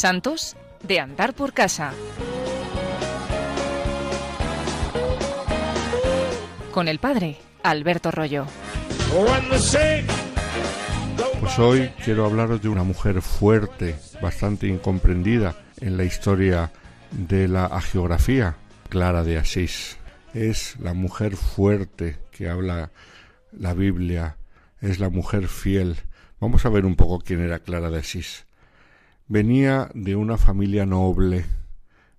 Santos de andar por casa. Con el padre Alberto Rollo. Pues hoy quiero hablaros de una mujer fuerte, bastante incomprendida en la historia de la agiografía, Clara de Asís. Es la mujer fuerte que habla la Biblia, es la mujer fiel. Vamos a ver un poco quién era Clara de Asís. Venía de una familia noble,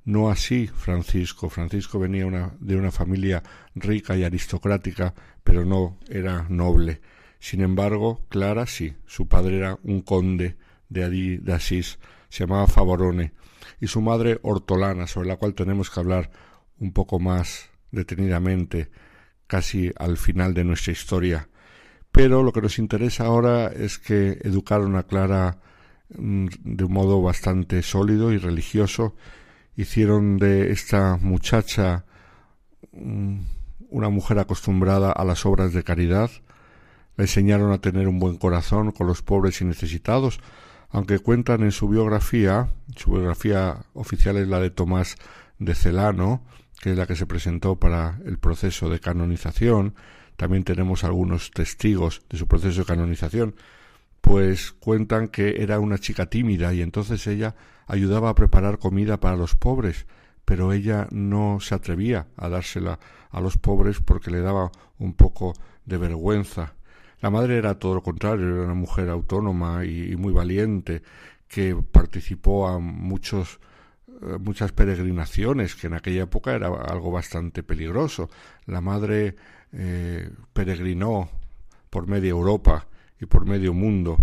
no así Francisco. Francisco venía de una familia rica y aristocrática, pero no era noble. Sin embargo, Clara sí. Su padre era un conde de, de Asís, se llamaba Favorone, y su madre Hortolana, sobre la cual tenemos que hablar un poco más detenidamente, casi al final de nuestra historia. Pero lo que nos interesa ahora es que educaron a Clara de un modo bastante sólido y religioso, hicieron de esta muchacha mm, una mujer acostumbrada a las obras de caridad, la enseñaron a tener un buen corazón con los pobres y necesitados, aunque cuentan en su biografía, su biografía oficial es la de Tomás de Celano, que es la que se presentó para el proceso de canonización, también tenemos algunos testigos de su proceso de canonización, pues cuentan que era una chica tímida y entonces ella ayudaba a preparar comida para los pobres, pero ella no se atrevía a dársela a los pobres porque le daba un poco de vergüenza. La madre era todo lo contrario, era una mujer autónoma y, muy valiente que participó a muchos eh, muchas peregrinaciones, que en aquella época era algo bastante peligroso. La madre eh, peregrinó por media Europa y por medio mundo.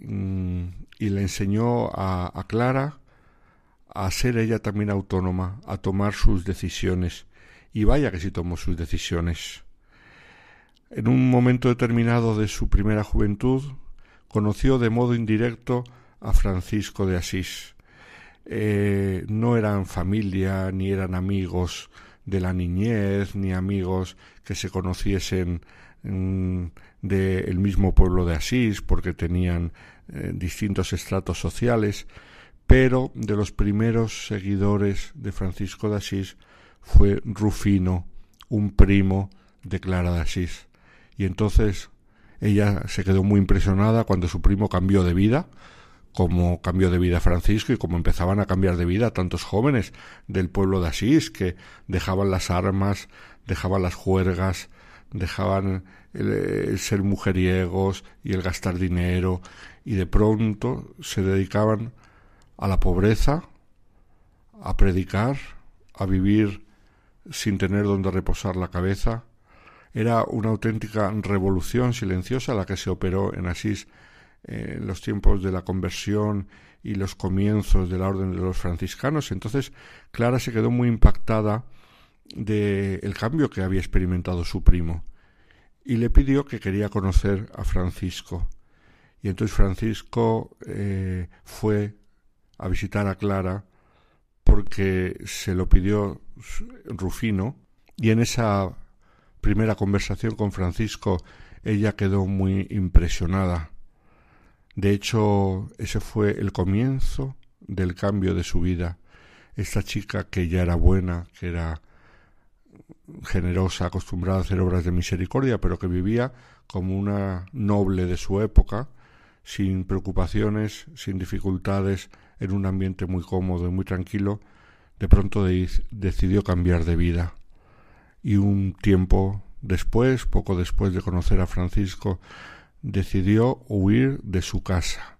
Mm, y le enseñó a, Clara a ser ella también autónoma, a tomar sus decisiones. Y vaya que sí tomó sus decisiones. En un momento determinado de su primera juventud, conoció de modo indirecto a Francisco de Asís. Eh, no eran familia, ni eran amigos de la niñez, ni amigos que se conociesen mm, del mismo pueblo de Asís, porque tenían eh, distintos estratos sociales, pero de los primeros seguidores de Francisco de Asís fue Rufino, un primo de Clara de Asís. Y entonces ella se quedó muy impresionada cuando su primo cambió de vida, como cambió de vida Francisco y como empezaban a cambiar de vida tantos jóvenes del pueblo de Asís que dejaban las armas, dejaban las juergas, dejaban el, ser mujeriegos y el gastar dinero y de pronto se dedicaban a la pobreza, a predicar, a vivir sin tener donde reposar la cabeza. Era una auténtica revolución silenciosa la que se operó en Asís en los tiempos de la conversión y los comienzos de la orden de los franciscanos. Entonces Clara se quedó muy impactada del el cambio que había experimentado su primo y le pidió que quería conocer a Francisco. Y entonces Francisco eh, fue a visitar a Clara porque se lo pidió Rufino y en esa primera conversación con Francisco ella quedó muy impresionada. De hecho, ese fue el comienzo del cambio de su vida. Esta chica que ya era buena, que era generosa, acostumbrada a hacer obras de misericordia, pero que vivía como una noble de su época, sin preocupaciones, sin dificultades, en un ambiente muy cómodo y muy tranquilo, de pronto decidió cambiar de vida. Y un tiempo después, poco después de conocer a Francisco, decidió huir de su casa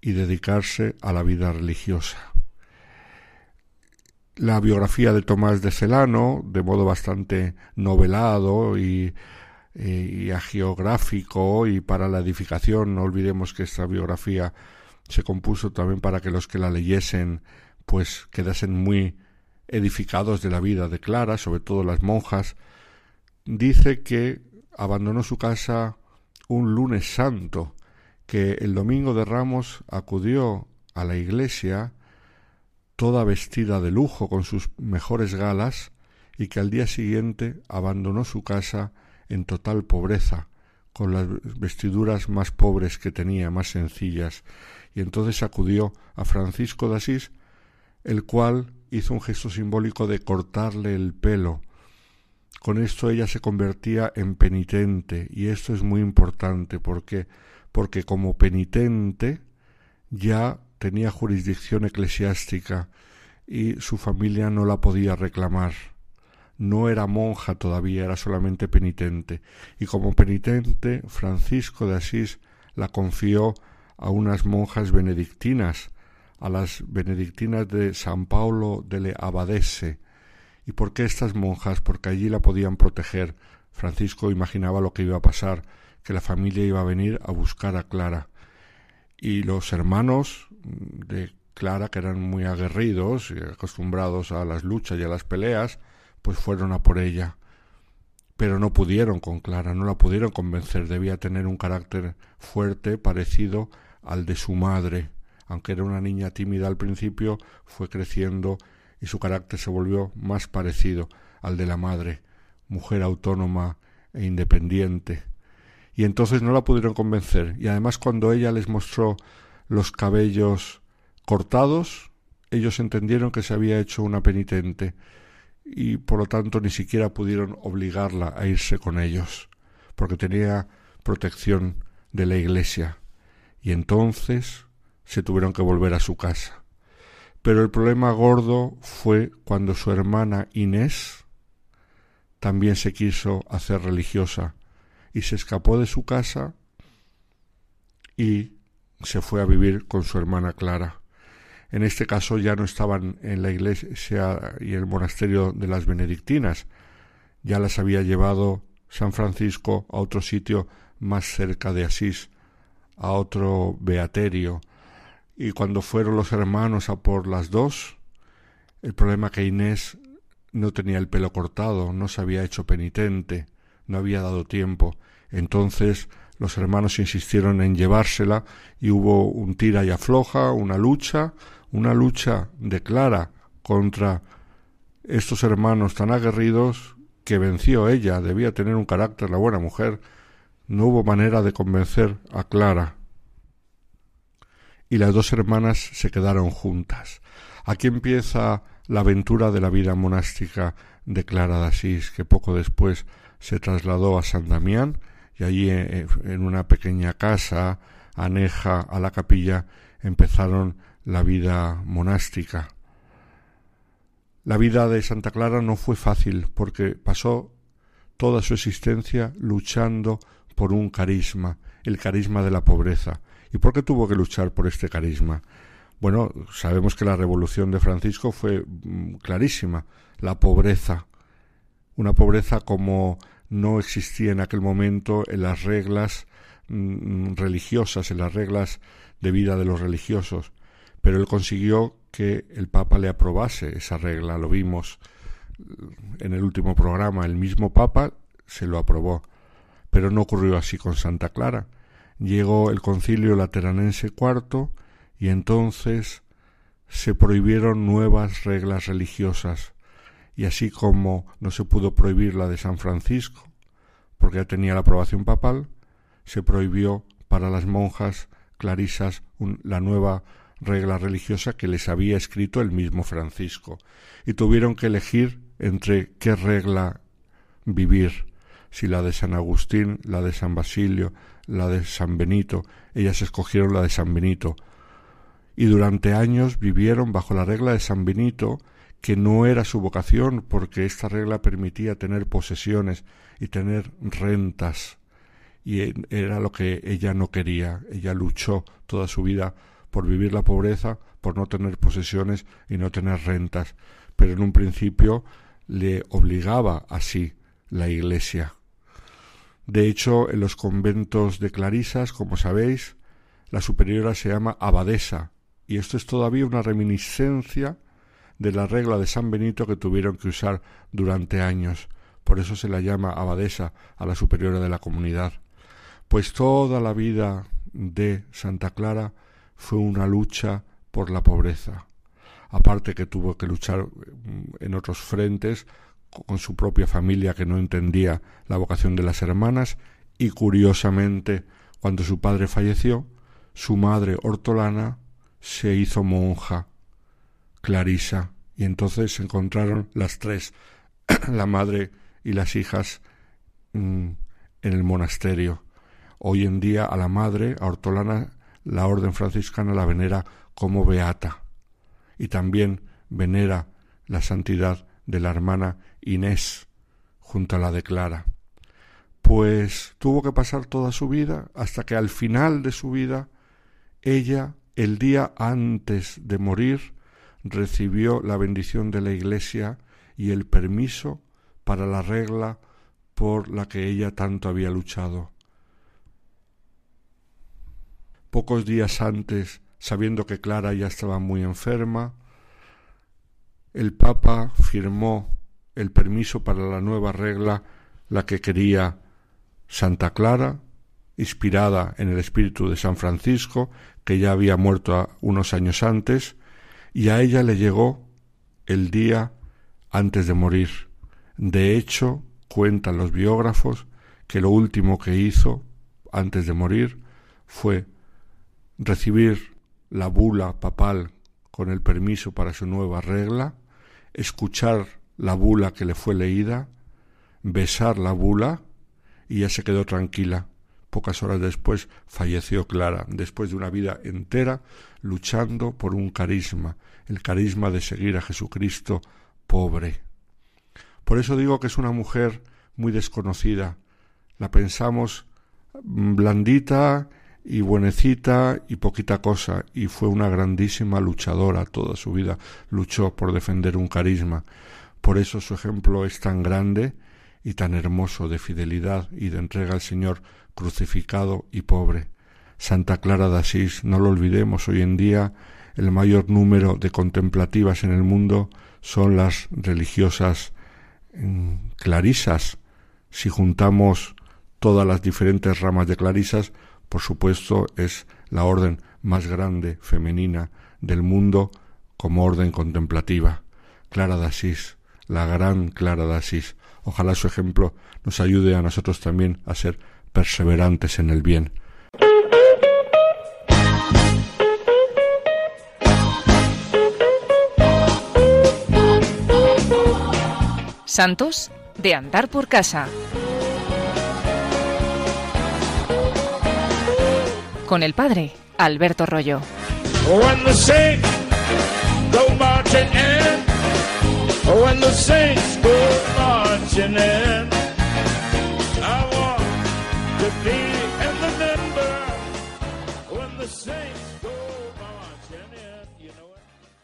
y dedicarse a la vida religiosa la biografía de Tomás de Celano, de modo bastante novelado y, y, agiográfico y para la edificación. No olvidemos que esta biografía se compuso también para que los que la leyesen pues quedasen muy edificados de la vida de Clara, sobre todo las monjas. Dice que abandonó su casa un lunes santo, que el domingo de Ramos acudió a la iglesia toda vestida de lujo con sus mejores galas, y que al día siguiente abandonó su casa en total pobreza, con las vestiduras más pobres que tenía, más sencillas, y entonces acudió a Francisco de Asís, el cual hizo un gesto simbólico de cortarle el pelo. Con esto ella se convertía en penitente, y esto es muy importante porque porque como penitente ya tenía jurisdicción eclesiástica y su familia no la podía reclamar. No era monja todavía, era solamente penitente. Y como penitente, Francisco de Asís la confió a unas monjas benedictinas, a las benedictinas de San Paulo de Le Abadese. ¿Y por qué estas monjas? Porque allí la podían proteger. Francisco imaginaba lo que iba a pasar, que la familia iba a venir a buscar a Clara. Y los hermanos de Clara, que eran muy aguerridos y acostumbrados a las luchas y a las peleas, pues fueron a por ella. Pero no pudieron con Clara, no la pudieron convencer, debía tener un carácter fuerte parecido al de su madre. Aunque era una niña tímida al principio, fue creciendo y su carácter se volvió más parecido al de la madre, mujer autónoma e independiente. Y entonces no la pudieron convencer. Y además cuando ella les mostró los cabellos cortados, ellos entendieron que se había hecho una penitente y por lo tanto ni siquiera pudieron obligarla a irse con ellos, porque tenía protección de la iglesia. Y entonces se tuvieron que volver a su casa. Pero el problema gordo fue cuando su hermana Inés también se quiso hacer religiosa y se escapó de su casa y se fue a vivir con su hermana Clara. En este caso ya no estaban en la iglesia y el monasterio de las benedictinas, ya las había llevado San Francisco a otro sitio más cerca de Asís, a otro beaterio, y cuando fueron los hermanos a por las dos, el problema que Inés no tenía el pelo cortado, no se había hecho penitente, no había dado tiempo. Entonces los hermanos insistieron en llevársela y hubo un tira y afloja, una lucha, una lucha de Clara contra estos hermanos tan aguerridos que venció ella, debía tener un carácter la buena mujer, no hubo manera de convencer a Clara. Y las dos hermanas se quedaron juntas. Aquí empieza la aventura de la vida monástica de Clara de Asís, que poco después se trasladó a San Damián y allí eh, en una pequeña casa aneja a la capilla empezaron la vida monástica. La vida de Santa Clara no fue fácil porque pasó toda su existencia luchando por un carisma, el carisma de la pobreza. ¿Y por qué tuvo que luchar por este carisma? Bueno, sabemos que la revolución de Francisco fue mm, clarísima, la pobreza, una pobreza como no existía en aquel momento en las reglas mm, religiosas, en las reglas de vida de los religiosos. Pero él consiguió que el Papa le aprobase esa regla, lo vimos en el último programa, el mismo Papa se lo aprobó, pero no ocurrió así con Santa Clara. Llegó el concilio lateranense IV y entonces se prohibieron nuevas reglas religiosas, y así como no se pudo prohibir la de San Francisco, porque ya tenía la aprobación papal, se prohibió para las monjas clarisas la nueva regla religiosa que les había escrito el mismo Francisco, y tuvieron que elegir entre qué regla vivir, si la de San Agustín, la de San Basilio, la de San Benito, ellas escogieron la de San Benito, y durante años vivieron bajo la regla de San Benito, que no era su vocación, porque esta regla permitía tener posesiones y tener rentas, y era lo que ella no quería. Ella luchó toda su vida por vivir la pobreza, por no tener posesiones y no tener rentas, pero en un principio le obligaba así la Iglesia. De hecho, en los conventos de clarisas, como sabéis, la superiora se llama abadesa, y esto es todavía una reminiscencia de la regla de San Benito que tuvieron que usar durante años. Por eso se la llama abadesa a la superiora de la comunidad. Pues toda la vida de Santa Clara fue una lucha por la pobreza. Aparte que tuvo que luchar mm, en otros frentes con su propia familia que no entendía la vocación de las hermanas y curiosamente, cuando su padre falleció, su madre Hortolana se hizo monja, Clarisa, y entonces se encontraron las tres, la madre y las hijas, mm, en el monasterio. Hoy en día a la madre, a Hortolana, la orden franciscana la venera como beata y también venera la santidad de la hermana Inés junto a la de Clara. Pues tuvo que pasar toda su vida hasta que al final de su vida ella, el día antes de morir, recibió la bendición de la Iglesia y el permiso para la regla por la que ella tanto había luchado. Pocos días antes, sabiendo que Clara ya estaba muy enferma, el Papa firmó el permiso para la nueva regla, la que quería Santa Clara, inspirada en el espíritu de San Francisco, que ya había muerto unos años antes, y a ella le llegó el día antes de morir. De hecho, cuentan los biógrafos que lo último que hizo antes de morir fue recibir la bula papal con el permiso para su nueva regla, escuchar la bula que le fue leída, besar la bula y ya se quedó tranquila. Pocas horas después falleció Clara, después de una vida entera luchando por un carisma, el carisma de seguir a Jesucristo pobre. Por eso digo que es una mujer muy desconocida. La pensamos blandita y buenecita y poquita cosa, y fue una grandísima luchadora toda su vida, luchó por defender un carisma. Por eso su ejemplo es tan grande y tan hermoso de fidelidad y de entrega al Señor crucificado y pobre. Santa Clara de Asís, no lo olvidemos, hoy en día el mayor número de contemplativas en el mundo son las religiosas mm, clarisas. Si juntamos todas las diferentes ramas de clarisas, por supuesto es la orden más grande femenina del mundo como orden contemplativa. Clara de Asís, la gran Clara de Asís. Ojalá su ejemplo nos ayude a nosotros también a ser perseverantes en el bien. Santos de andar por casa. Con el padre Alberto Rollo.